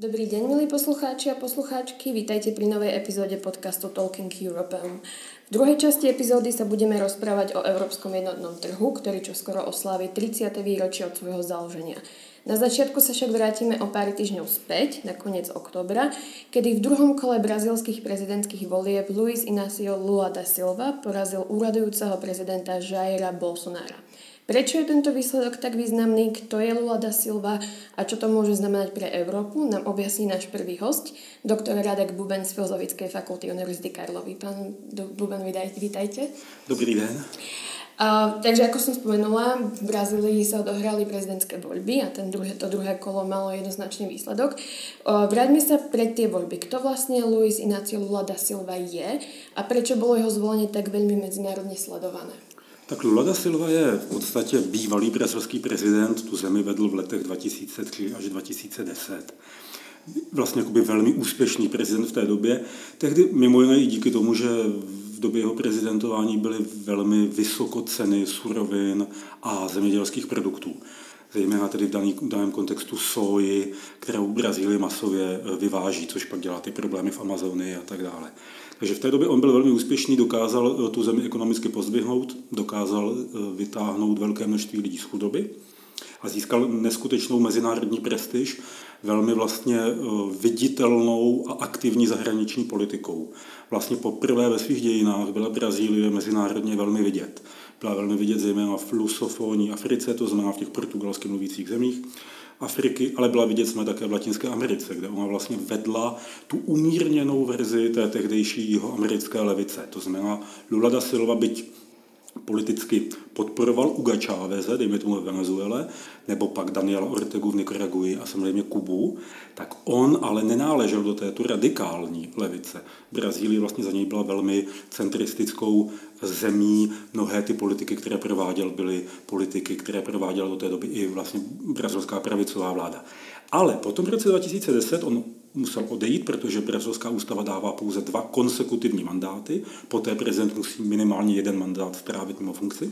Dobrý deň, milí poslucháči a poslucháčky, vítajte pri novej epizóde podcastu Talking Europeum. V druhej časti epizódy sa budeme rozprávať o Európskom jednotnom trhu, ktorý čo skoro oslávi 30. výročie od svojho založenia. Na začiatku sa však vrátime o pár týždňov späť, na koniec oktobra, kedy v druhom kole brazilských prezidentských volieb Luis Inácio Lula da Silva porazil úradujúceho prezidenta Jaira Bolsonara. Prečo je tento výsledok tak významný, kto je Lula da Silva a čo to môže znamenať pre Európu, nám objasní náš prvý host, doktor Radek Buben z Filozofickej fakulty Univerzity Karlovy. Pán Buben, vítajte. Dobrý den. Uh, takže ako som spomenula, v Brazílii sa odohrali prezidentské voľby a ten druhé, to druhé kolo malo jednoznačný výsledok. Uh, vráťme sa pred tie voľby. Kto vlastne Luis Inácio Lula da Silva je a prečo bolo jeho zvolenie tak veľmi medzinárodne sledované? Tak Lula da Silva je v podstatě bývalý brazilský prezident, tu zemi vedl v letech 2003 až 2010. Vlastně jakoby velmi úspěšný prezident v té době. Tehdy mimo jiné i díky tomu, že v době jeho prezidentování byly velmi vysoko ceny surovin a zemědělských produktů zejména tedy v daný, daném kontextu soji, kterou Brazílie masově vyváží, což pak dělá ty problémy v Amazonii a tak dále. Takže v té době on byl velmi úspěšný, dokázal eh, tu zemi ekonomicky pozdvihnout, dokázal eh, vytáhnout velké množství lidí z chudoby a získal neskutečnou mezinárodní prestiž velmi vlastně eh, viditelnou a aktivní zahraniční politikou. Vlastně poprvé ve svých dějinách byla Brazílie mezinárodně velmi vidět. Byla velmi vidět zejména v lusofonní Africe, to znamená v těch portugalsky mluvících zemích, Afriky, ale byla vidět jsme také v Latinské Americe, kde ona vlastně vedla tu umírněnou verzi té tehdejší jihoamerické levice. To znamená, Lula da Silva, byť politicky podporoval Uga Cháveze, dejme tomu v Venezuele, nebo pak Daniela Ortegu v Nikaraguji a samozřejmě Kubu, tak on ale nenáležel do této radikální levice. Brazílie vlastně za něj byla velmi centristickou zemí. Mnohé ty politiky, které prováděl, byly politiky, které prováděla do té doby i vlastně brazilská pravicová vláda. Ale potom v roce 2010 on musel odejít, protože brazilská ústava dává pouze dva konsekutivní mandáty, poté prezident musí minimálně jeden mandát strávit mimo funkci.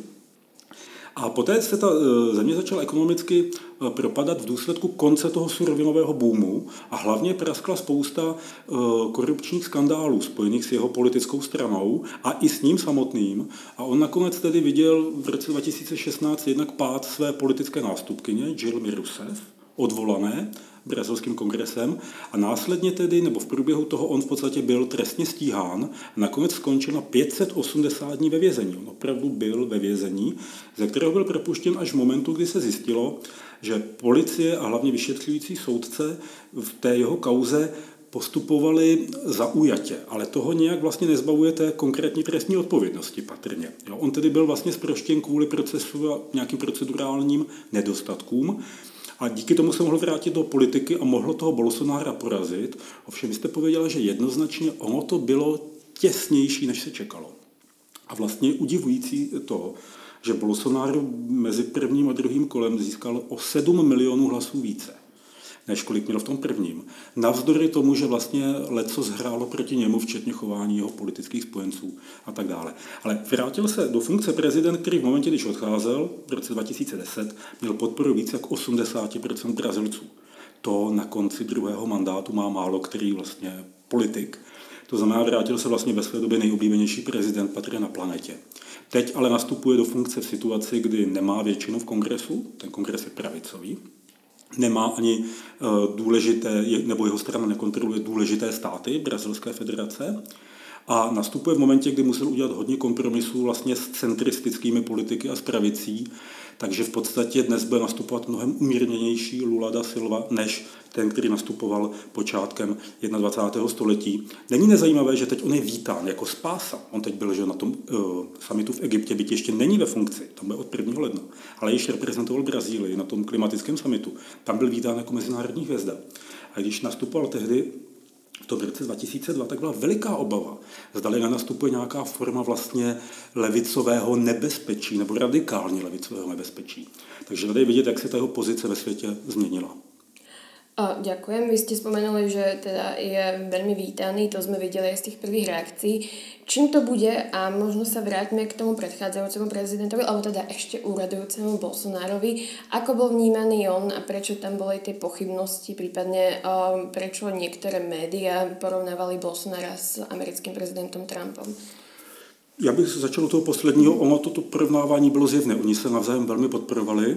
A poté se ta e, země začala ekonomicky e, propadat v důsledku konce toho surovinového boomu a hlavně praskla spousta e, korupčních skandálů spojených s jeho politickou stranou a i s ním samotným. A on nakonec tedy viděl v roce 2016 jednak pád své politické nástupkyně, Jill Mirusev, odvolané brazilským kongresem a následně tedy, nebo v průběhu toho on v podstatě byl trestně stíhán a nakonec skončil na 580 dní ve vězení. On opravdu byl ve vězení, ze kterého byl propuštěn až v momentu, kdy se zjistilo, že policie a hlavně vyšetřující soudce v té jeho kauze postupovali zaujatě, ale toho nějak vlastně nezbavuje té konkrétní trestní odpovědnosti patrně. Jo, on tedy byl vlastně zproštěn kvůli procesu a nějakým procedurálním nedostatkům, a díky tomu se mohl vrátit do politiky a mohlo toho Bolsonára porazit. Ovšem, vy jste pověděla, že jednoznačně ono to bylo těsnější, než se čekalo. A vlastně udivující to, že Bolsonaro mezi prvním a druhým kolem získal o 7 milionů hlasů více než kolik měl v tom prvním. Navzdory tomu, že vlastně leco zhrálo proti němu, včetně chování jeho politických spojenců a tak dále. Ale vrátil se do funkce prezident, který v momentě, když odcházel v roce 2010, měl podporu více jak 80% Brazilců. To na konci druhého mandátu má málo který vlastně politik. To znamená, vrátil se vlastně ve své době nejoblíbenější prezident patří na planetě. Teď ale nastupuje do funkce v situaci, kdy nemá většinu v kongresu, ten kongres je pravicový, nemá ani eh, důležité, nebo jeho strana nekontroluje důležité státy Brazilské federace a nastupuje v momentě, kdy musel udělat hodně kompromisů vlastně s centristickými politiky a s pravicí, takže v podstatě dnes bude nastupovat mnohem umírněnější Lula da Silva než ten, který nastupoval počátkem 21. století. Není nezajímavé, že teď on je vítán jako spása. On teď byl že na tom uh, samitu v Egyptě, byť ještě není ve funkci, tam byl od 1. ledna, ale již reprezentoval Brazílii na tom klimatickém samitu. Tam byl vítán jako mezinárodní hvězda. A když nastupoval tehdy v tom roce 2002, tak byla veliká obava. Zdali nastupuje nějaká forma vlastně levicového nebezpečí nebo radikální levicového nebezpečí. Takže tady vidět, jak se ta jeho pozice ve světě změnila. O, ďakujem. Vy ste spomenuli, že teda je veľmi vítaný, to sme videli aj z tých prvých reakcií. Čím to bude a možno sa vráťme k tomu predchádzajúcemu prezidentovi, alebo teda ešte úradujúcemu Bolsonárovi. Ako bol vnímaný on a prečo tam boli tie pochybnosti, prípadne o, prečo niektoré médiá porovnávali Bolsonára s americkým prezidentom Trumpom? Já bych začal od toho posledního. Ono toto porovnávání bylo zjevné. Oni se navzájem velmi podporovali.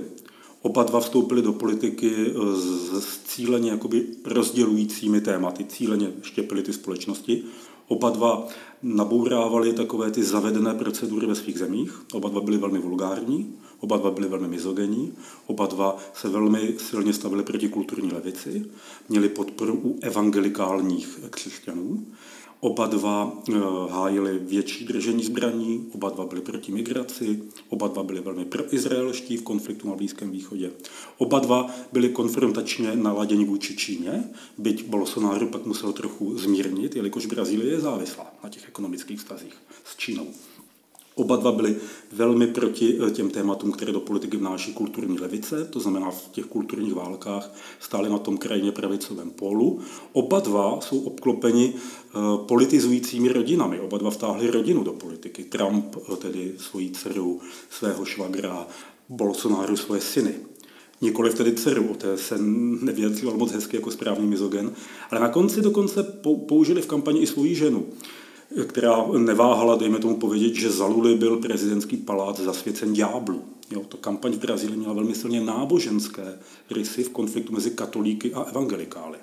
Oba dva vstoupili do politiky eh, s cíleně jakoby rozdělujícími tématy, cíleně štěpili ty společnosti. Oba dva nabourávali takové ty zavedené procedury ve svých zemích. Oba dva byli velmi vulgární, oba dva byli velmi mizogenní, oba dva se velmi silně stavili proti kulturní levici, měli podporu u evangelikálních křesťanů Oba dva eh, hájili větší držení zbraní, oba dva byli proti migraci, oba dva byli velmi proizraelští v konfliktu na Blízkém východě. Oba dva byli konfrontačně naladěni vůči Číně, byť Bolsonaro pak musel trochu zmírnit, jelikož Brazílie je závislá na těch ekonomických vztazích s Čínou. Oba dva byli velmi proti eh, těm tématům, které do politiky vnáší kulturní levice, to znamená v těch kulturních válkách stáli na tom krajně pravicovém polu. Oba dva jsou obklopeni eh, politizujícími rodinami. Oba dva vtáhli rodinu do politiky. Trump eh, tedy svoji dceru, svého švagra, Bolsonaro svoje syny. Nikoliv tedy dceru, o té se nevyjadřoval moc hezky jako správný mizogen, ale na konci dokonce použili v kampani i svoji ženu která neváhala, dejme tomu povědět, že za Luli byl prezidentský palác zasvěcen ďáblu. Jo, to kampaň v Brazílii měla velmi silně náboženské rysy v konfliktu mezi katolíky a evangelikály.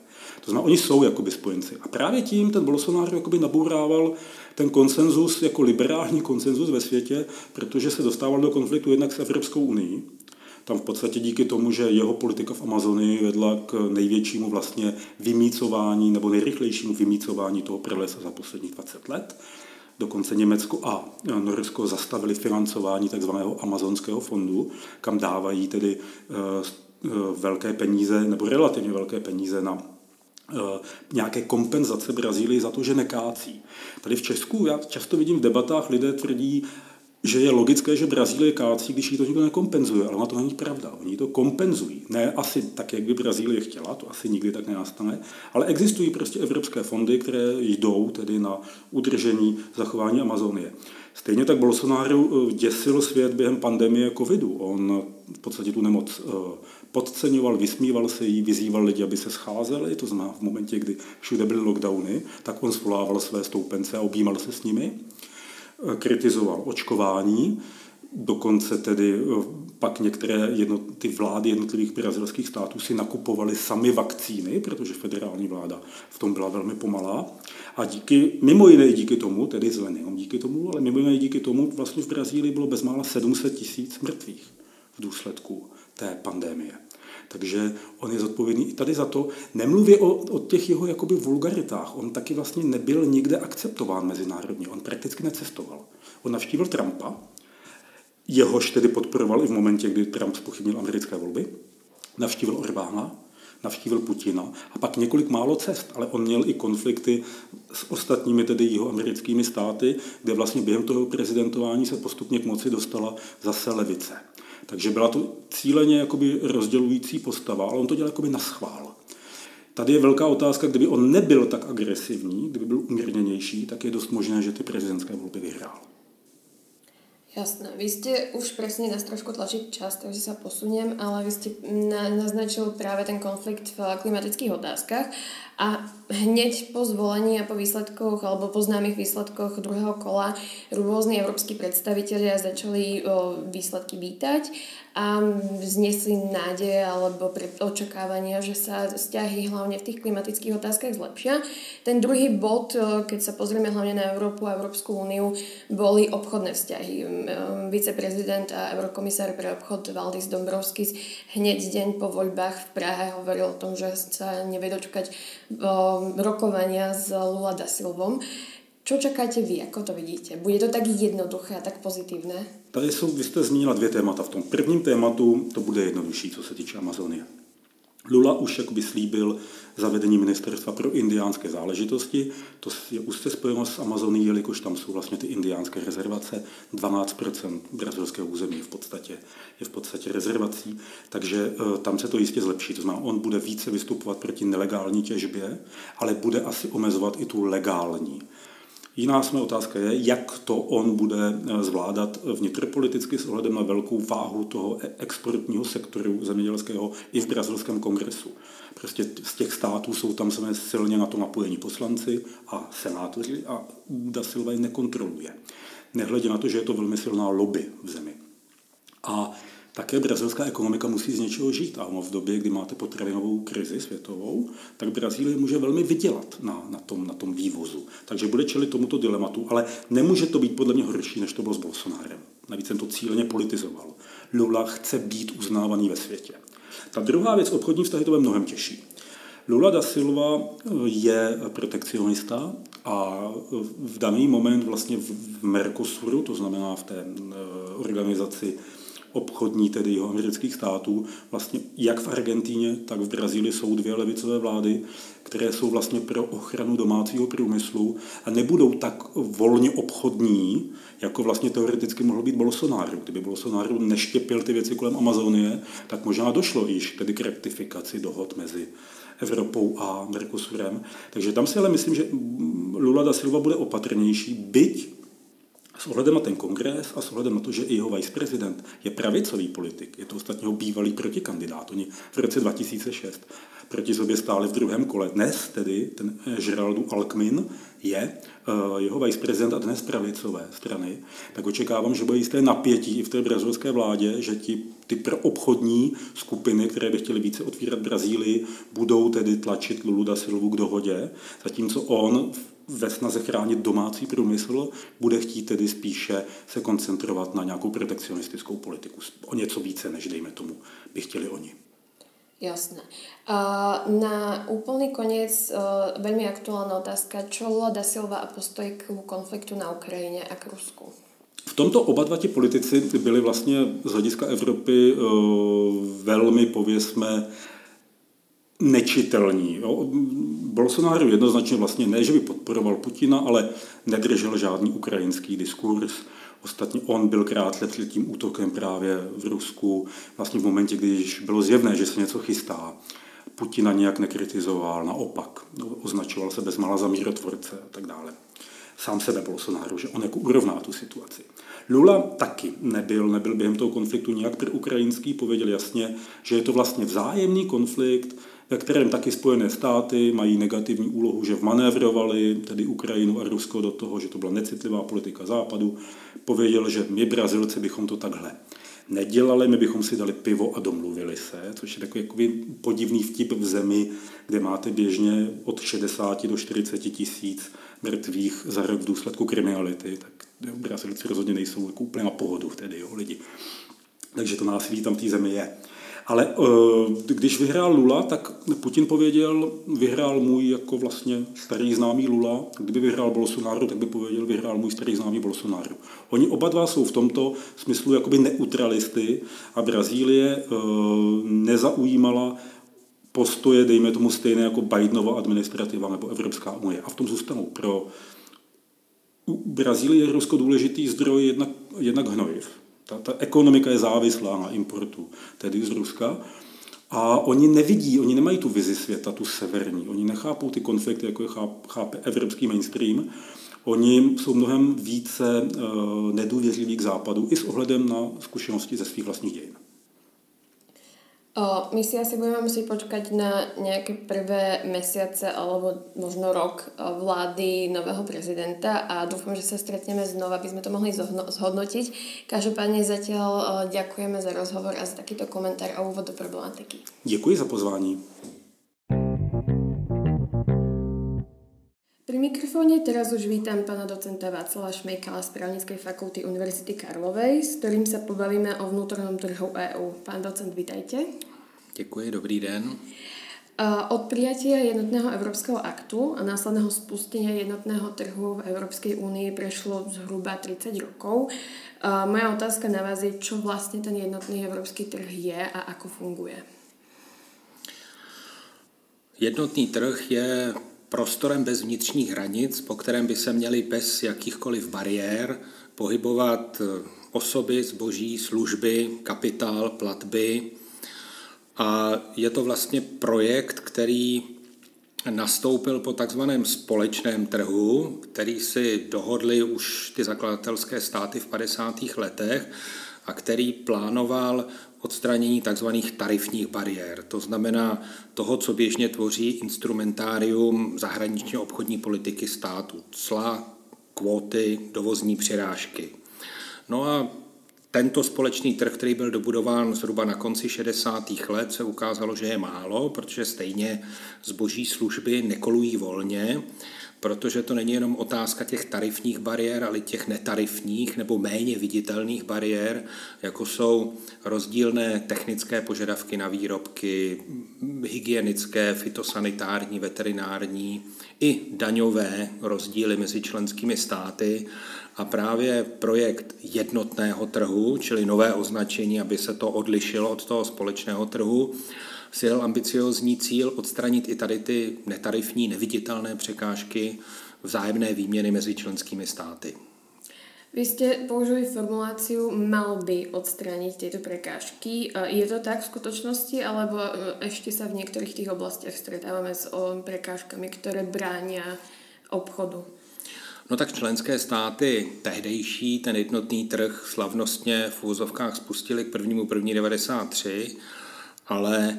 To znamená, oni jsou jakoby spojenci. A právě tím ten Bolsonaro jakoby nabourával ten konsenzus jako liberální konsenzus ve světě, protože se dostával do konfliktu jednak s Evropskou unii, tam v podstatě díky tomu, že jeho politika v Amazonii vedla k největšímu vlastně vymícování nebo nejrychlejšímu vymícování toho pralesa za posledních 20 let. Dokonce Německo a Norsko zastavili financování tzv. amazonského fondu, kam dávají tedy eh, eh, velké peníze nebo relativně velké peníze na eh, nějaké kompenzace Brazílii za to, že nekácí. Tady v Česku já často vidím v debatách, lidé tvrdí, že je logické, že Brazílie kácí, když jí to nikdo nekompenzuje, ale ona to není pravda. Oni to kompenzují. Ne asi tak, jak by Brazílie chtěla, to asi nikdy tak nenastane, ale existují prostě evropské fondy, které jdou tedy na udržení, zachování Amazonie. Stejně tak Bolsonaro eh, děsil svět během pandemie covidu. On v podstatě tu nemoc eh, podceňoval, vysmíval se jí, vyzýval lidi, aby se scházeli, to znamená v momentě, kdy všude byly lockdowny, tak on svolával své stoupence a objímal se s nimi kritizoval očkování, dokonce tedy eh, pak některé jedno, ty vlády jednotlivých brazilských států si nakupovaly sami vakcíny, protože federální vláda v tom byla velmi pomalá. A díky, mimo jiné díky tomu, tedy zle nejenom díky tomu, ale mimo jiné díky tomu vlastně v Brazílii bylo bezmála 700 tisíc mrtvých v důsledku té pandémie. Takže on je zodpovědný i tady za to. Nemluvě o, o těch jeho jakoby vulgaritách. On taky vlastně nebyl nikde akceptován mezinárodně. On prakticky necestoval. On navštívil Trumpa, jehož tedy podporoval i v momentě, kdy Trump spochybnil americké volby. Navštívil Orbána, navštívil Putina a pak několik málo cest, ale on měl i konflikty s ostatními tedy jihoamerickými státy, kde vlastně během toho prezidentování se postupně k moci dostala zase levice. Takže byla to cíleně jakoby rozdělující postava, ale on to dělal jakoby na schvál. Tady je velká otázka, kdyby on nebyl tak agresivní, kdyby byl umírněnější, tak je dost možné, že ty prezidentské volby vyhrál. Jasné. Vy ste už presne nás trošku tlačiť čas, takže sa posuniem, ale vy ste na, naznačil práve ten konflikt v klimatických otázkach a hneď po zvolení a po výsledkoch alebo po známych výsledkoch druhého kola rôzni európsky predstavitelia začali výsledky vítať a vznesli nádeje alebo očakávania, že sa vzťahy hlavne v tých klimatických otázkach zlepšia. Ten druhý bod, keď sa pozrieme hlavne na Európu a Európsku úniu, boli obchodné vzťahy. Viceprezident a eurokomisár pre obchod Valdis Dombrovskis hneď deň po voľbách v Prahe hovoril o tom, že sa nevie dočkať rokovania s Lula da Silvom. Čo čekáte vy, ako to vidíte? Bude to tak jednoduché a tak pozitívne? Tady jsou, vy jste zmínila dvě témata. V tom prvním tématu to bude jednodušší, co se týče Amazonie. Lula už jakoby slíbil zavedení ministerstva pro indiánské záležitosti. To je úzce spojeno s Amazoní, jelikož tam jsou vlastně ty indiánské rezervace. 12% brazilského území v podstatě, je v podstatě rezervací, takže eh, tam se to jistě zlepší. To znamená, on bude více vystupovat proti nelegální těžbě, ale bude asi omezovat i tu legální. Jiná jsme otázka je, jak to on bude eh, zvládat vnitropoliticky s ohledem na velkou váhu toho e- exportního sektoru zemědělského i v brazilském kongresu. Prostě z těch států jsou tam samé silně na to napojení poslanci a senátoři a Da Silva je nekontroluje. Nehledě na to, že je to velmi silná lobby v zemi. A také brazilská ekonomika musí z něčeho žít. A v době, kdy máte potravinovou krizi světovou, tak Brazílie může velmi vydělat na, na, tom, na tom vývozu. Takže bude čelit tomuto dilematu, ale nemůže to být podle mě horší, než to bylo s Bolsonárem. Navíc jsem to cíleně politizoval. Lula chce být uznávaný ve světě. Ta druhá věc, obchodní vztahy, to je mnohem těžší. Lula da Silva je protekcionista a v daný moment vlastně v Mercosuru, to znamená v té eh, organizaci obchodní, tedy jeho amerických států, vlastně jak v Argentíně, tak v Brazílii jsou dvě levicové vlády, které jsou vlastně pro ochranu domácího průmyslu a nebudou tak volně obchodní, jako vlastně teoreticky mohl být Bolsonaro. Kdyby Bolsonaro neštěpil ty věci kolem Amazonie, tak možná došlo již tedy k rektifikaci dohod mezi Evropou a Mercosurem. Takže tam si ale myslím, že Lula da Silva bude opatrnější, byť s ohledem na ten kongres a s ohledem na to, že i jeho viceprezident je pravicový politik, je to ostatně bývalý protikandidát. Oni v roce 2006 proti sobě stáli v druhém kole. Dnes tedy ten eh, Geraldu Alkmin je eh, jeho viceprezident a dnes pravicové strany, tak očekávám, že bude jisté napětí i v té brazilské vládě, že ti, ty proobchodní skupiny, které by chtěly více otvírat Brazílii, budou tedy tlačit Lulu da Silvu k dohodě, zatímco on ve snaze chránit domácí průmysl, bude chtít tedy spíše se koncentrovat na nějakou protekcionistickou politiku. O něco více, než dejme tomu, by chtěli oni. Jasné. A na úplný koniec uh, veľmi aktuálna otázka. Čo Lula da Silva a postoj k konfliktu na Ukrajině a k Rusku? V tomto oba dva ti politici byli vlastně z hlediska Evropy uh, velmi, pověsme, nečitelní. Jo. Bolsonaro jednoznačně vlastně ne, že by podporoval Putina, ale nedržel žádný ukrajinský diskurs. Ostatně on byl krátce před tím útokem právě v Rusku, vlastně v momentě, když bylo zjevné, že se něco chystá. Putina nějak nekritizoval, naopak. Označoval se bezmála za mírotvorce a tak dále. Sám sebe Bolsonaro, že on jako urovná tu situaci. Lula taky nebyl, nebyl během toho konfliktu nějak pro ukrajinský, pověděl jasně, že je to vlastně vzájemný konflikt, ve kterém taky Spojené státy mají negativní úlohu, že vmanévrovali tedy Ukrajinu a Rusko do toho, že to byla necitlivá politika západu. Pověděl, že my Brazilci bychom to takhle nedělali, my bychom si dali pivo a domluvili se, což je takový podivný vtip v zemi, kde máte běžně od 60 do 40 tisíc mrtvých za rok v důsledku kriminality, tak Brazilci rozhodně nejsou jako úplně na pohodu tedy, jo, lidi. Takže to násilí tam v té zemi je. Ale eh, když vyhrál Lula, tak Putin pověděl, vyhrál můj jako vlastně starý známý Lula. Kdyby vyhrál Bolsonaro, tak by pověděl, vyhrál můj starý známý Bolsonaro. Oni oba dva jsou v tomto smyslu jakoby neutralisty a Brazílie eh, nezaujímala postoje, dejme tomu stejné jako Bidenova administrativa nebo Evropská unie. A v tom zůstanou. Pro Brazílie je Rusko důležitý zdroj jednak, jednak hnojiv, ta, ta ekonomika je závislá na importu, tedy z Ruska. A oni nevidí, oni nemají tu vizi světa, tu severní. Oni nechápou ty konflikty, jako je chápe evropský mainstream. Oni jsou mnohem více uh, nedůvěřiví k západu i s ohledem na zkušenosti ze svých vlastních dějin. O, my si asi budeme musieť počkať na nejaké prvé mesiace alebo možno rok vlády nového prezidenta a dúfam, že sa stretneme znova, aby sme to mohli zhodnotiť. Každopádne zatiaľ ďakujeme za rozhovor a za takýto komentár a úvod do problematiky. Děkuji za pozvání. Pri mikrofóne teraz už vítam pána docenta Václava Šmejkala z Právnickej fakulty Univerzity Karlovej, s ktorým sa pobavíme o vnútornom trhu EÚ. Pán docent, vítajte. Děkuji, dobrý den. Od prijatia jednotného európskeho aktu a následného spustenia jednotného trhu v Európskej únii prešlo zhruba 30 rokov. Moja otázka na vás je, čo vlastne ten jednotný európsky trh je a ako funguje. Jednotný trh je prostorem bez vnitřních hranic, po kterém by se měly bez jakýchkoliv bariér pohybovat eh, osoby, zboží, služby, kapitál, platby. A je to vlastně projekt, který nastoupil po takzvaném společném trhu, který si dohodli už ty zakladatelské státy v 50. letech a který plánoval odstranění tzv. tarifních bariér. To znamená toho, co běžně tvoří instrumentárium zahraničně obchodní politiky státu. Cla, kvóty, dovozní přirážky. No a tento společný trh, který byl dobudován zhruba na konci 60. let, se ukázalo, že je málo, protože stejně zboží služby nekolují volně, protože to není jenom otázka těch tarifních bariér, ale těch netarifních nebo méně viditelných bariér, jako jsou rozdílné technické požadavky na výrobky, hygienické, fitosanitární, veterinární i daňové rozdíly mezi členskými státy. A právě projekt jednotného trhu, čili nové označení, aby se to odlišilo od toho společného trhu, si jel ambiciozní cíl odstranit i tady ty netarifní, neviditelné překážky vzájemné výměny mezi členskými státy. Vy jste použili formuláciu mal by odstranit tyto prekážky. Je to tak v skutočnosti, alebo ešte sa v niektorých tých oblastiach stretávame s prekážkami, které brání obchodu? No tak členské státy tehdejší ten jednotný trh slavnostně v úzovkách spustili k 1.1.93, ale e,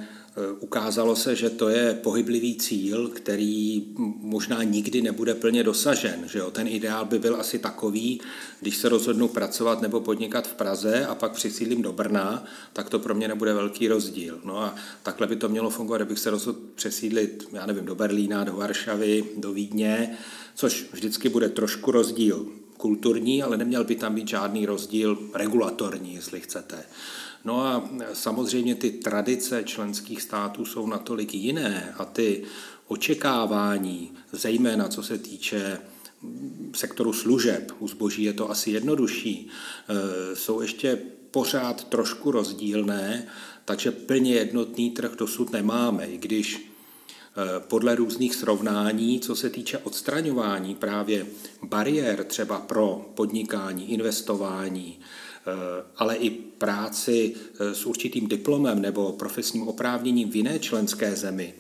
ukázalo se, že to je pohyblivý cíl, který možná nikdy nebude plně dosažen. Že jo? Ten ideál by byl asi takový, když se rozhodnu pracovat nebo podnikat v Praze a pak přisídlím do Brna, tak to pro mě nebude velký rozdíl. No a takhle by to mělo fungovat, kdybych se rozhodl přesídlit, já nevím, do Berlína, do Varšavy, do Vídně, což vždycky bude trošku rozdíl kulturní, ale neměl by tam být žádný rozdíl regulatorní, jestli chcete. No a samozřejmě ty tradice členských států jsou natolik jiné a ty očekávání, zejména co se týče sektoru služeb, u zboží je to asi jednodušší, e, jsou ještě pořád trošku rozdílné, takže plně jednotný trh dosud nemáme, i když Eh, podle různých srovnání, co se týče odstraňování právě bariér třeba pro podnikání, investování, ale i práci eh, s určitým diplomem nebo profesním oprávněním v jiné členské zemi,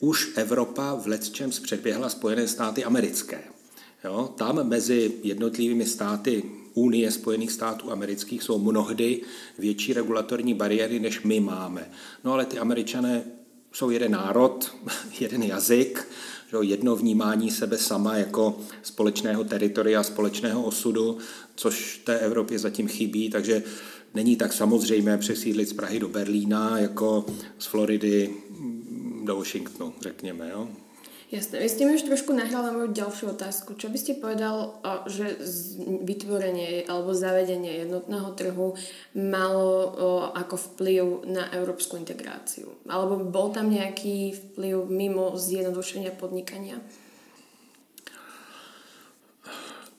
už Evropa v letčem předběhla Spojené státy americké. Jo, tam mezi jednotlivými státy Unie Spojených států amerických jsou mnohdy větší regulatorní bariéry, než my máme. No ale ty američané jsou jeden národ, jeden jazyk, jedno vnímání sebe sama jako společného teritoria, společného osudu, což té Evropě zatím chybí, takže není tak samozřejmé přesídlit z Prahy do Berlína jako z Floridy do Washingtonu, řekněme. Jo? Jasné. Vy ste mi už trošku nahrali moju ďalšiu otázku. Čo by ste povedal, že vytvorenie alebo zavedenie jednotného trhu malo ako vplyv na európsku integráciu? Alebo bol tam nejaký vplyv mimo zjednodušenia podnikania?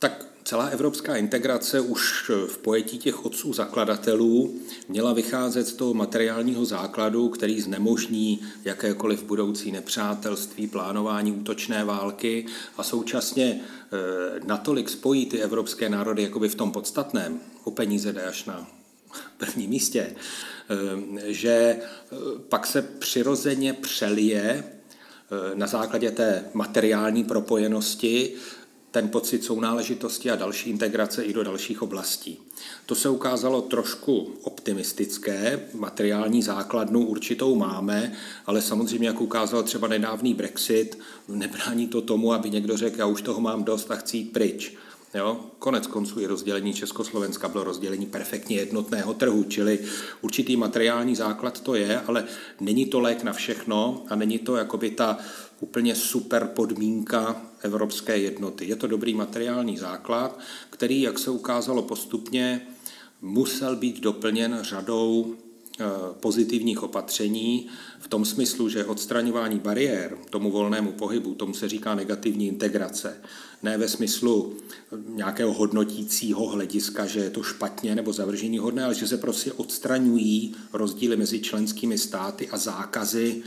Tak Celá evropská integrace už v pojetí těch otců zakladatelů měla vycházet z toho materiálního základu, který znemožní jakékoliv budoucí nepřátelství, plánování útočné války a současně e, natolik spojí ty evropské národy jakoby v tom podstatném, o peníze jde až na prvním místě, e, že e, pak se přirozeně přelije na základě té materiální propojenosti ten pocit sounáležitosti a další integrace i do dalších oblastí. To se ukázalo trošku optimistické, materiální základnu určitou máme, ale samozřejmě, jak ukázal třeba nedávný Brexit, nebrání to tomu, aby někdo řekl, já už toho mám dost a chci jít pryč. Jo? Konec konců i rozdělení Československa bylo rozdělení perfektně jednotného trhu, čili určitý materiální základ to je, ale není to lék na všechno a není to jakoby ta úplně super podmínka evropské jednoty. Je to dobrý materiální základ, který, jak se ukázalo postupně, musel být doplněn řadou eh, pozitivních opatření v tom smyslu, že odstraňování bariér tomu volnému pohybu, tomu se říká negativní integrace. Ne ve smyslu nějakého hodnotícího hlediska, že je to špatně nebo zavržení hodné, ale že se prostě odstraňují rozdíly mezi členskými státy a zákazy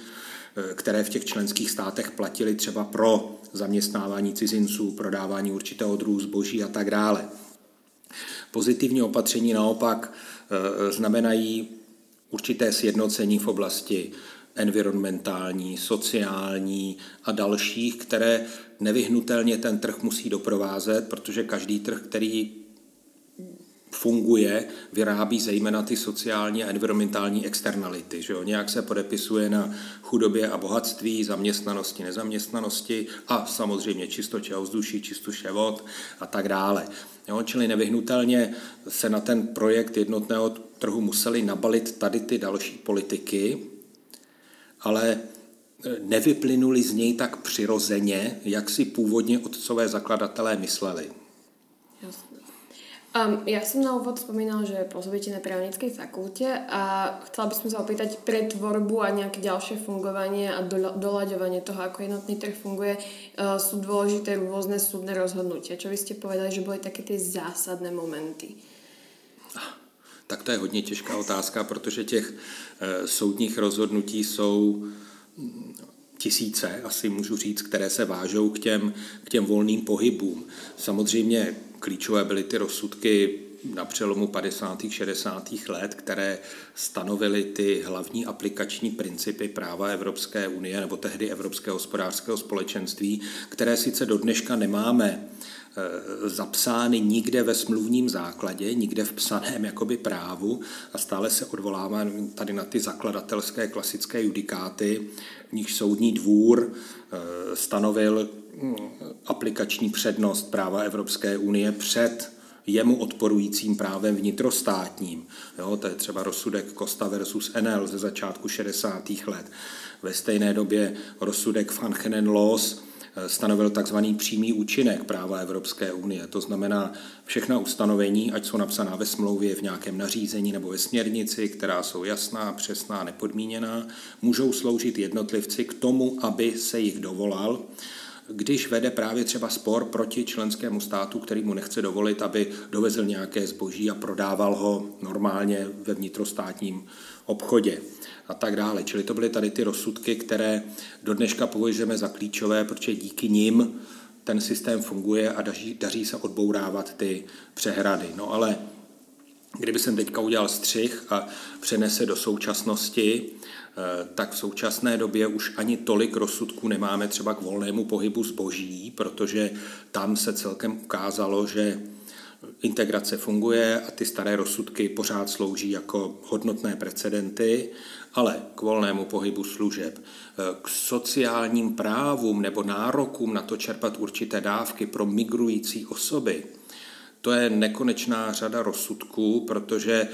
které v těch členských státech platily třeba pro zaměstnávání cizinců, prodávání určitého druhu zboží a tak dále. Pozitivní opatření naopak e, znamenají určité sjednocení v oblasti environmentální, sociální a dalších, které nevyhnutelně ten trh musí doprovázet, protože každý trh, který funguje, vyrábí zejména ty sociální a environmentální externality. Že jo? Nějak se podepisuje na chudobě a bohatství, zaměstnanosti, nezaměstnanosti a samozřejmě čistoče ovzduší, čistoče vod a tak dále. Jo? Čili nevyhnutelně se na ten projekt jednotného trhu museli nabalit tady ty další politiky, ale nevyplynuli z něj tak přirozeně, jak si původně otcové zakladatelé mysleli. Um, ja som na úvod spomínal, že pôsobíte na právnickej fakulte a chcela by som sa opýtať pre tvorbu a nejaké ďalšie fungovanie a doľaďovanie toho, ako jednotný trh funguje, uh, sú dôležité rôzne súdne rozhodnutia. Čo vy ste povedali, že boli také ty zásadné momenty? Tak to je hodně těžká otázka, protože těch e, soudních rozhodnutí jsou mm, tisíce, asi můžu říct, které se vážou k těm, k těm volným pohybům. Samozřejmě klíčové byly ty rozsudky na přelomu 50. 60. let, které stanovily ty hlavní aplikační principy práva Evropské unie nebo tehdy Evropského hospodářského společenství, které sice do dneška nemáme Eh, zapsány nikde ve smluvním základě, nikde v psaném jakoby právu a stále se odvolává tady na ty zakladatelské klasické judikáty, v nich soudní dvůr eh, stanovil hm, aplikační přednost práva Evropské unie před jemu odporujícím právem vnitrostátním. Jo, to je třeba rozsudek Costa versus NL ze začátku 60. let. Ve stejné době rozsudek Van Laws stanovil takzvaný přímý účinek práva Evropské unie. To znamená, všechna ustanovení, ať jsou napsaná ve smlouvě, v nějakém nařízení nebo ve směrnici, která jsou jasná, přesná, nepodmíněná, můžou sloužit jednotlivci k tomu, aby se jich dovolal, když vede právě třeba spor proti členskému státu, který mu nechce dovolit, aby dovezl nějaké zboží a prodával ho normálně ve vnitrostátním obchodě a tak dále. Čili to byly tady ty rozsudky, které do dneška považujeme za klíčové, protože díky nim ten systém funguje a daří, daří se odbourávat ty přehrady. No ale kdyby jsem teďka udělal střih a přenese do současnosti, eh, tak v současné době už ani tolik rozsudků nemáme třeba k volnému pohybu zboží, protože tam se celkem ukázalo, že integrace funguje a ty staré rozsudky pořád slouží jako hodnotné precedenty, ale k volnému pohybu služeb, k sociálním právům nebo nárokům na to čerpat určité dávky pro migrující osoby, to je nekonečná řada rozsudků, protože e,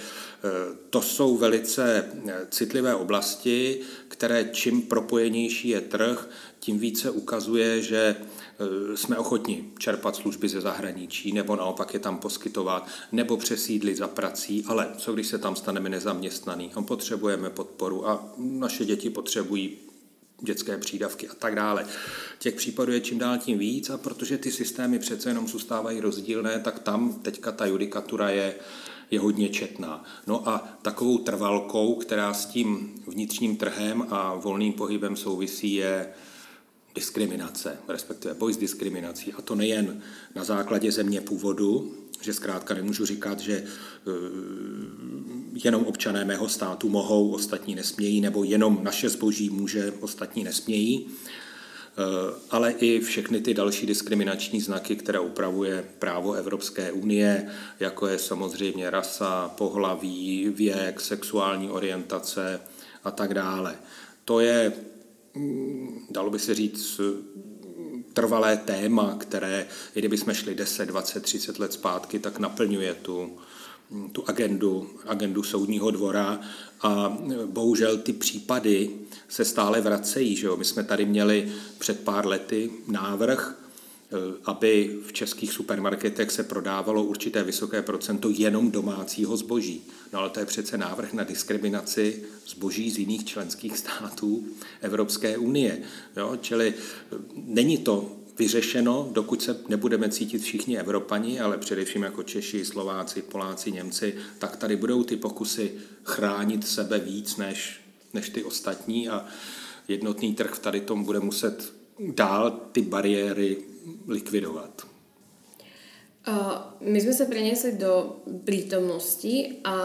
to jsou velice e, citlivé oblasti, které čím propojenější je trh, tím více ukazuje, že Eh, jsme ochotni čerpat služby ze zahraničí, nebo naopak je tam poskytovat, nebo přesídlit za prací, ale co když se tam staneme nezaměstnaný? Potřebujeme podporu a naše děti potřebují dětské přídavky a tak dále. Těch případů je čím dál tím víc a protože ty systémy přece jenom zůstávají rozdílné, tak tam teďka ta judikatura je, je hodně četná. No a takovou trvalkou, která s tím vnitřním trhem a volným pohybem souvisí, je diskriminace, respektive boj s diskriminací. A to nejen na základě země původu, že zkrátka nemůžu říkat, že eh, jenom občané mého státu mohou, ostatní nesmějí, nebo jenom naše zboží může, ostatní nesmějí, eh, ale i všechny ty další diskriminační znaky, které upravuje právo Evropské unie, jako je samozřejmě rasa, pohlaví, věk, sexuální orientace a tak dále. To je dalo by se říct, trvalé téma, které, i kdybychom šli 10, 20, 30 let zpátky, tak naplňuje tu, tu agendu, agendu soudního dvora a bohužel ty případy se stále vracejí. Že jo? My jsme tady měli před pár lety návrh, Eh, aby v českých supermarketech se prodávalo určité vysoké procento jenom domácího zboží. No ale to je přece návrh na diskriminaci zboží z jiných členských států Evropské unie. Jo? Čili eh, není to vyřešeno, dokud se nebudeme cítit všichni Evropani, ale především jako Češi, Slováci, Poláci, Němci, tak tady budou ty pokusy chránit sebe víc než, než ty ostatní a jednotný trh tady tom bude muset dál ty bariéry likvidovat. My sme sa preniesli do prítomnosti a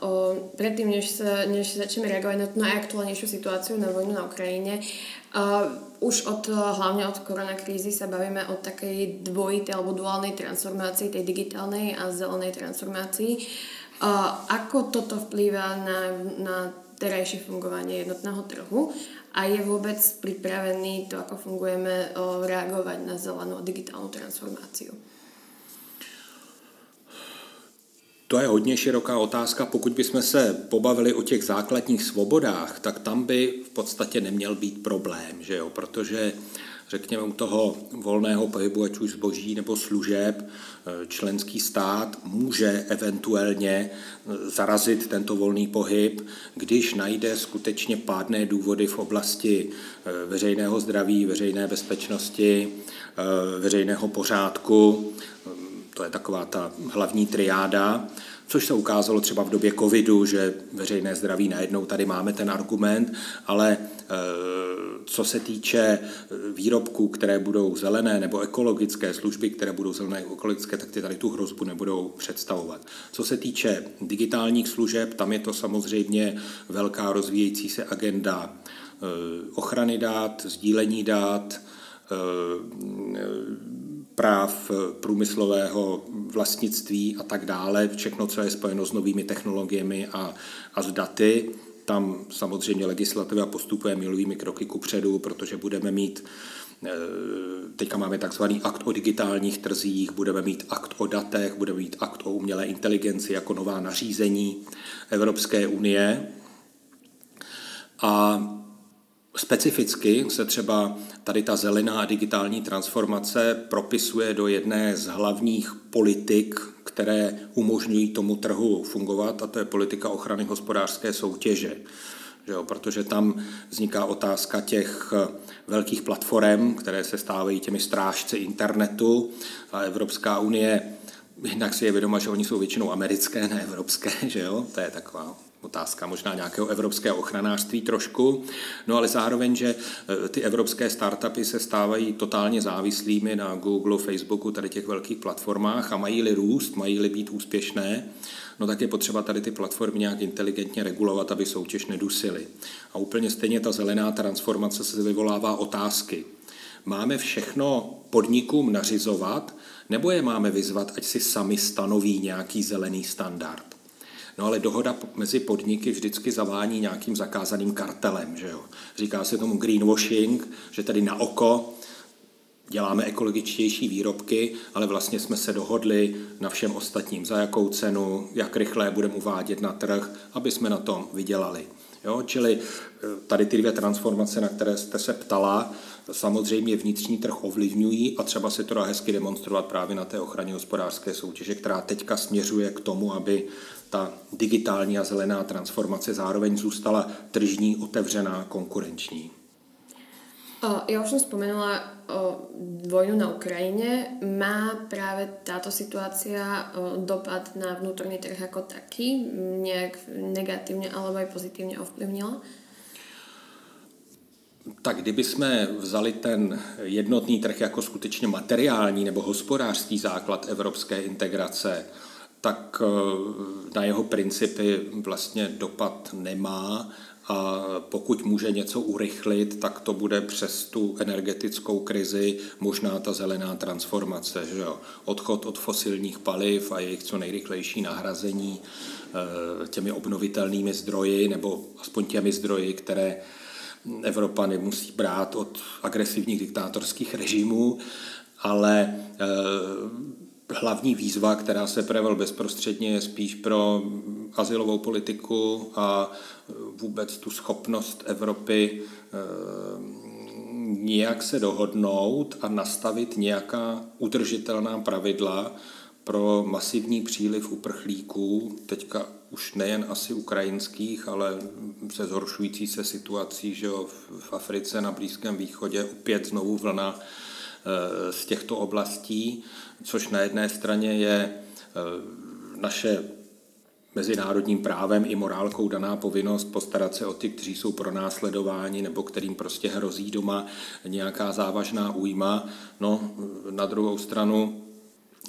o, predtým, než, sa, než začneme reagovať na tú najaktuálnejšiu situáciu na vojnu na Ukrajine, už od, hlavne od koronakrízy sa bavíme o takej dvojitej alebo duálnej transformácii, tej digitálnej a zelenej transformácii. A ako toto vplýva na, na terajšie fungovanie jednotného trhu a je vôbec pripravený to, ako fungujeme, reagovať na zelenú digitálnu transformáciu? To je hodně široká otázka. Pokud bychom se pobavili o těch základních svobodách, tak tam by v podstatě neměl být problém, že jo? protože řekněme u toho volného pohybu, ať už zboží nebo služeb, členský stát může eventuálně zarazit tento volný pohyb, když najde skutečně pádné důvody v oblasti veřejného zdraví, veřejné bezpečnosti, veřejného pořádku, to je taková ta hlavní triáda, což se ukázalo třeba v době covidu, že veřejné zdraví najednou tady máme ten argument, ale eh, co se týče eh, výrobků, které budou zelené nebo ekologické služby, které budou zelené ekologické, tak ty tady tu hrozbu nebudou představovat. Co se týče digitálních služeb, tam je to samozřejmě velká rozvíjející se agenda eh, ochrany dát, sdílení dát, práv eh, průmyslového vlastnictví a tak dále, všechno, co je spojeno s novými technologiemi a, a s daty. Tam samozřejmě legislativa postupuje milovými kroky kupředu, protože budeme mít eh, Teďka máme takzvaný akt o digitálních trzích, budeme mít akt o datech, budeme mít akt o umělé inteligenci jako nová nařízení Evropské unie. A Specificky se třeba tady ta zelená digitální transformace propisuje do jedné z hlavních politik, které umožňují tomu trhu fungovat, a to je politika ochrany hospodářské soutěže. Že jo, protože tam vzniká otázka těch velkých platform, které se stávají těmi strážci internetu a Evropská unie jednak si je vědoma, že oni jsou většinou americké, ne evropské, že jo, to je taková otázka možná nějakého evropského ochranářství trošku, no ale zároveň, že e, ty evropské startupy se stávají totálně závislými na Google, Facebooku, tady těch velkých platformách a mají-li růst, mají-li být úspěšné, no tak je potřeba tady ty platformy nějak inteligentně regulovat, aby soutěž nedusily. A úplně stejně ta zelená transformace se vyvolává otázky. Máme všechno podnikům nařizovat, nebo je máme vyzvat, ať si sami stanoví nějaký zelený standard? No ale dohoda mezi podniky vždycky zavání nějakým zakázaným kartelem. Že jo? Říká se tomu greenwashing, že tedy na oko děláme ekologičtější výrobky, ale vlastně jsme se dohodli na všem ostatním, za jakou cenu, jak rychle budeme uvádět na trh, aby jsme na tom vydělali. Jo? Čili eh, tady ty dvě transformace, na které jste se ptala, samozřejmě vnitřní trh ovlivňují a třeba se to dá hezky demonstrovat právě na té ochraně hospodářské soutěže, která teďka směřuje k tomu, aby ta digitální a zelená transformace zároveň zůstala tržní, otevřená, konkurenční. Ja už som spomenula vojnu na Ukrajine. Má práve táto situácia dopad na vnútorný trh ako taký? Nejak negatívne alebo aj pozitívne ovplyvnila? Tak kdyby jsme vzali ten jednotný trh jako skutečně materiální nebo hospodářský základ evropské integrace, tak eh, na jeho principy vlastně dopad nemá a pokud může něco urychlit, tak to bude přes tu energetickou krizi možná ta zelená transformace. Že jo? Odchod od fosilních paliv a jejich co nejrychlejší nahrazení eh, těmi obnovitelnými zdroji nebo aspoň těmi zdroji, které Evropa nemusí brát od agresivních diktátorských režimů, ale eh, hlavní výzva, která se projevil bezprostředně, je spíš pro asilovou politiku a vůbec tu schopnost Evropy eh, nějak se dohodnout a nastavit nějaká udržitelná pravidla pro masivní příliv uprchlíků, teďka už nejen asi ukrajinských, ale se zhoršující se situací že jo, v Africe, na Blízkém východě, opět znovu vlna eh, z těchto oblastí, což na jedné straně je eh, naše mezinárodním právem i morálkou daná povinnost postarat se o ty, kteří jsou pronásledováni nebo kterým prostě hrozí doma nějaká závažná újma. No, na druhou stranu,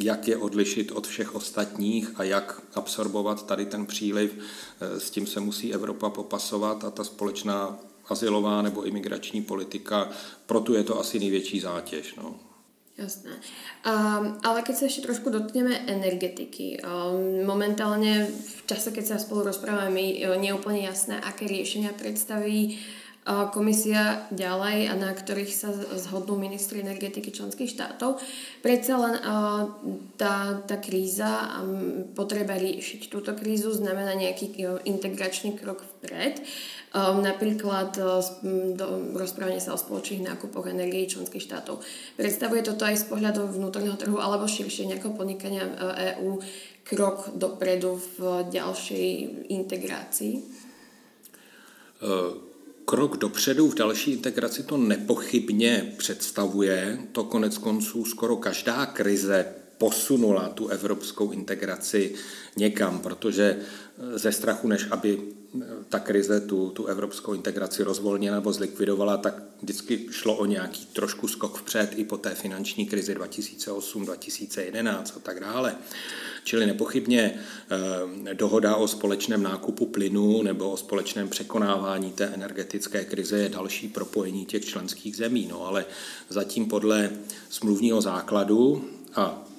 jak je odlišit od všech ostatních a jak absorbovat tady ten příliv, eh, s tím se musí Evropa popasovat a ta společná asilová nebo imigrační politika, proto je to asi největší zátěž. No. Jasné. Um, ale keď sa ešte trošku dotkneme energetiky, um, v čase, keď sa spolu nie je úplne jasné, aké riešenia predstaví uh, komisia ďalej a na ktorých sa zhodnú ministri energetiky členských štátov. Predsa len uh, tá, tá kríza a potreba riešiť túto krízu znamená nejaký uh, integračný krok vpred. Uh, napríklad uh, do, rozprávanie sa o spoločných nákupoch energií členských štátov. Predstavuje toto aj z pohľadu vnútorného trhu alebo širšie nejakého podnikania EÚ krok dopredu v ďalšej integrácii? Krok dopředu v další integraci to nepochybně představuje. To konec konců skoro každá krize posunula tu evropskou integraci někam, protože ze strachu, než aby ta krize tu, tu evropskou integraci rozvolnila nebo zlikvidovala, tak vždycky šlo o nějaký trošku skok vpřed i po té finanční krizi 2008, 2011 a tak dále. Čili nepochybně eh, dohoda o společném nákupu plynu nebo o společném překonávání té energetické krize je další propojení těch členských zemí. No ale zatím podle smluvního základu a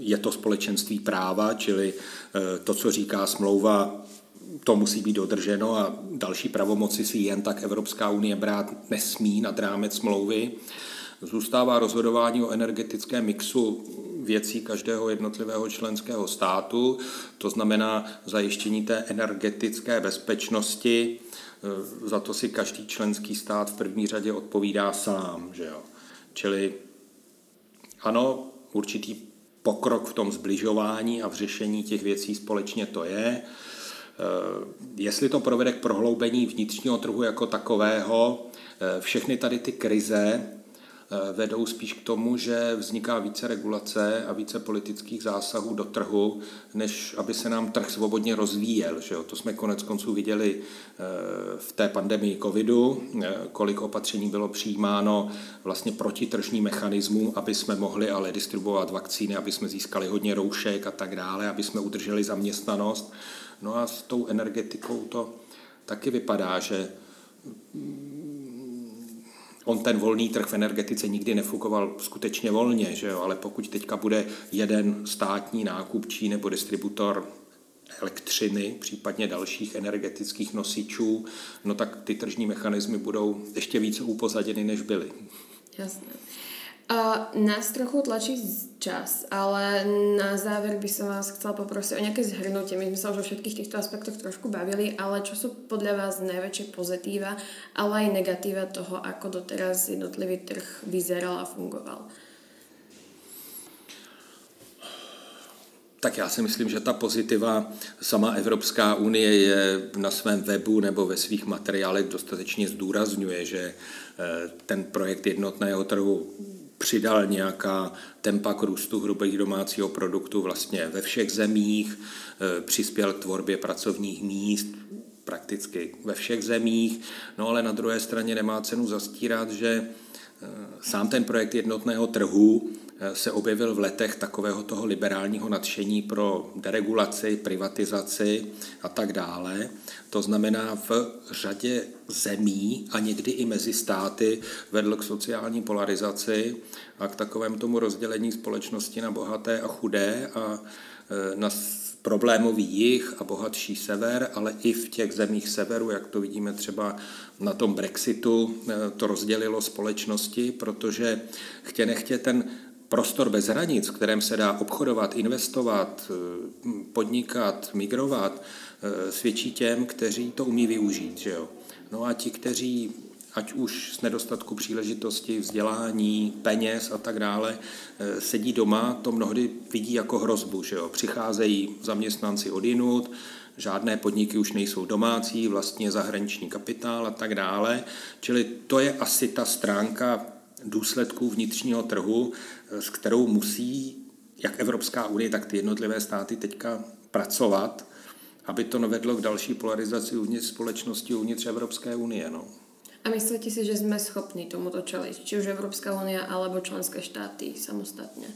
je to společenství práva, čili eh, to, co říká smlouva, to musí být dodrženo a další pravomoci si jen tak Evropská unie brát nesmí nad rámec smlouvy. Zůstává rozhodování o energetickém mixu věcí každého jednotlivého členského státu, to znamená zajištění té energetické bezpečnosti. Za to si každý členský stát v první řadě odpovídá sám. Že jo? Čili ano, určitý pokrok v tom zbližování a v řešení těch věcí společně to je. Eh, jestli to provede k prohloubení vnitřního trhu jako takového, eh, všechny tady ty krize vedou spíš k tomu, že vzniká více regulace a více politických zásahů do trhu, než aby se nám trh svobodně rozvíjel. Že jo? To jsme konec konců viděli v té pandemii covidu, kolik opatření bylo přijímáno vlastně proti tržním mechanismům, aby jsme mohli ale distribuovat vakcíny, aby jsme získali hodně roušek a tak dále, aby jsme udrželi zaměstnanost. No a s tou energetikou to taky vypadá, že on ten volný trh v energetice nikdy nefukoval skutečně volně, že jo? ale pokud teďka bude jeden státní nákupčí nebo distributor elektřiny, případně dalších energetických nosičů, no tak ty tržní mechanismy budou ještě více upozaděny, než byly. Jasné. Uh, nás trochu tlačí čas, ale na záver by som vás chcela poprosiť o nejaké zhrnutie. My sme sa už o všetkých týchto aspektoch trošku bavili, ale čo sú podľa vás najväčšie pozitíva, ale aj negatíva toho, ako doteraz jednotlivý trh vyzeral a fungoval? Tak já si myslím, že ta pozitiva sama Evropská unie je na svém webu nebo ve svých materiálech dostatečně zdůrazňuje, že eh, ten projekt jednotného trhu přidal nějaká tempa k růstu hrubých domácího produktu vlastně ve všech zemích, e, přispěl k tvorbě pracovních míst prakticky ve všech zemích, no ale na druhé straně nemá cenu zastírat, že e, sám ten projekt jednotného trhu se objevil v letech takového toho liberálního nadšení pro deregulaci, privatizaci a tak dále. To znamená, v řadě zemí a někdy i mezi státy vedl k sociální polarizaci a k takovému tomu rozdělení společnosti na bohaté a chudé a e, na problémový jih a bohatší sever, ale i v těch zemích severu, jak to vidíme třeba na tom Brexitu, e, to rozdělilo společnosti, protože chtě nechtě ten prostor bez hranic, v kterém se dá obchodovat, investovat, eh, podnikat, migrovat, eh, svědčí těm, kteří to umí využít. Že jo? No a ti, kteří ať už z nedostatku příležitosti, vzdělání, peněz a tak dále, eh, sedí doma, to mnohdy vidí jako hrozbu. Že jo? Přicházejí zaměstnanci od jinut, žádné podniky už nejsou domácí, vlastně zahraniční kapitál a tak dále. Čili to je asi ta stránka důsledků vnitřního trhu, s kterou musí jak Evropská unie, tak ty jednotlivé státy teďka pracovat, aby to nevedlo k další polarizaci uvnitř společnosti, uvnitř Evropské unie. No. A myslíte si, že jsme schopni tomuto čeliť? Či už Evropská unie, alebo členské štáty samostatně?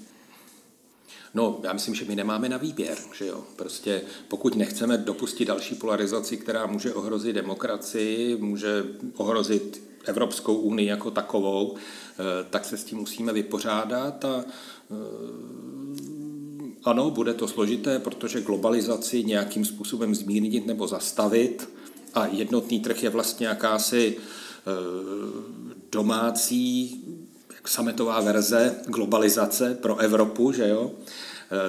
No, já myslím, že my nemáme na výběr, že jo. Prostě pokud nechceme dopustit další polarizaci, která může ohrozit demokracii, může ohrozit Evropskou unii jako takovou, eh, tak se s tím musíme vypořádat a eh, ano, bude to složité, protože globalizaci nějakým způsobem zmírnit nebo zastavit a jednotný trh je vlastně jakási eh, domácí sametová verze globalizace pro Evropu, že jo,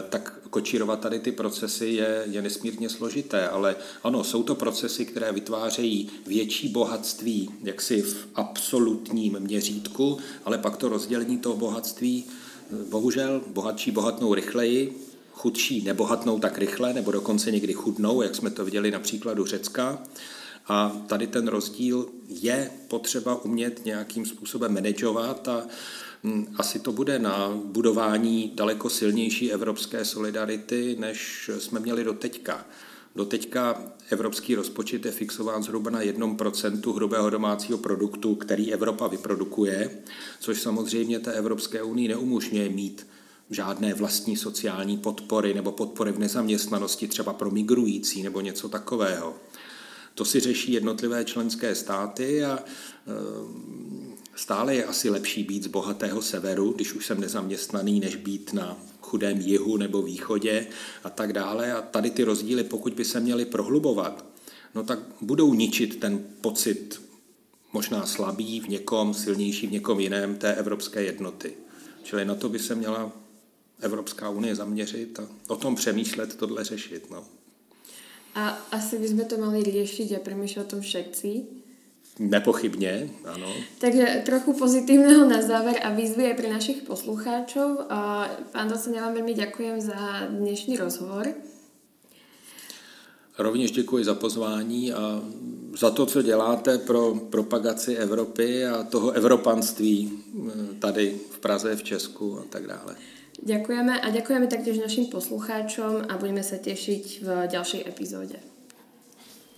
tak kočírovat tady ty procesy je, je nesmírně složité, ale ano, jsou to procesy, které vytvářejí větší bohatství jaksi v absolutním měřítku, ale pak to rozdělení toho bohatství, bohužel, bohatší bohatnou rychleji, chudší nebohatnou tak rychle, nebo dokonce někdy chudnou, jak jsme to viděli na příkladu Řecka. A tady ten rozdíl je potřeba umět nějakým způsobem manažovat a asi to bude na budování daleko silnější evropské solidarity, než jsme měli do teďka. Do teďka evropský rozpočet je fixován zhruba na 1% hrubého domácího produktu, který Evropa vyprodukuje, což samozřejmě té Evropské unii neumožňuje mít žádné vlastní sociální podpory nebo podpory v nezaměstnanosti třeba pro migrující nebo něco takového. To si řeší jednotlivé členské státy a Stále je asi lepší být z bohatého severu, když už jsem nezaměstnaný, než být na chudém jihu nebo východě a tak dále. A tady ty rozdíly, pokud by se měly prohlubovat, no tak budou ničit ten pocit možná slabý v někom, silnější v někom jiném té evropské jednoty. Čili na to by se měla Evropská unie zaměřit a o tom přemýšlet, tohle řešit. No. A asi bychom to měli řešit a přemýšlet o tom všetci, Nepochybně, ano. Takže trochu pozitívneho na záver a výzvy aj pre našich poslucháčov. Pán docen, ja vám veľmi ďakujem za dnešný rozhovor. Rovněž děkuji za pozvání a za to, co děláte pro propagaci Evropy a toho evropanství eh, tady v Praze, v Česku a tak dále. Ďakujeme a ďakujeme taktiež našim poslucháčom a budeme sa tešiť v ďalšej epizóde.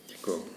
Děkuji.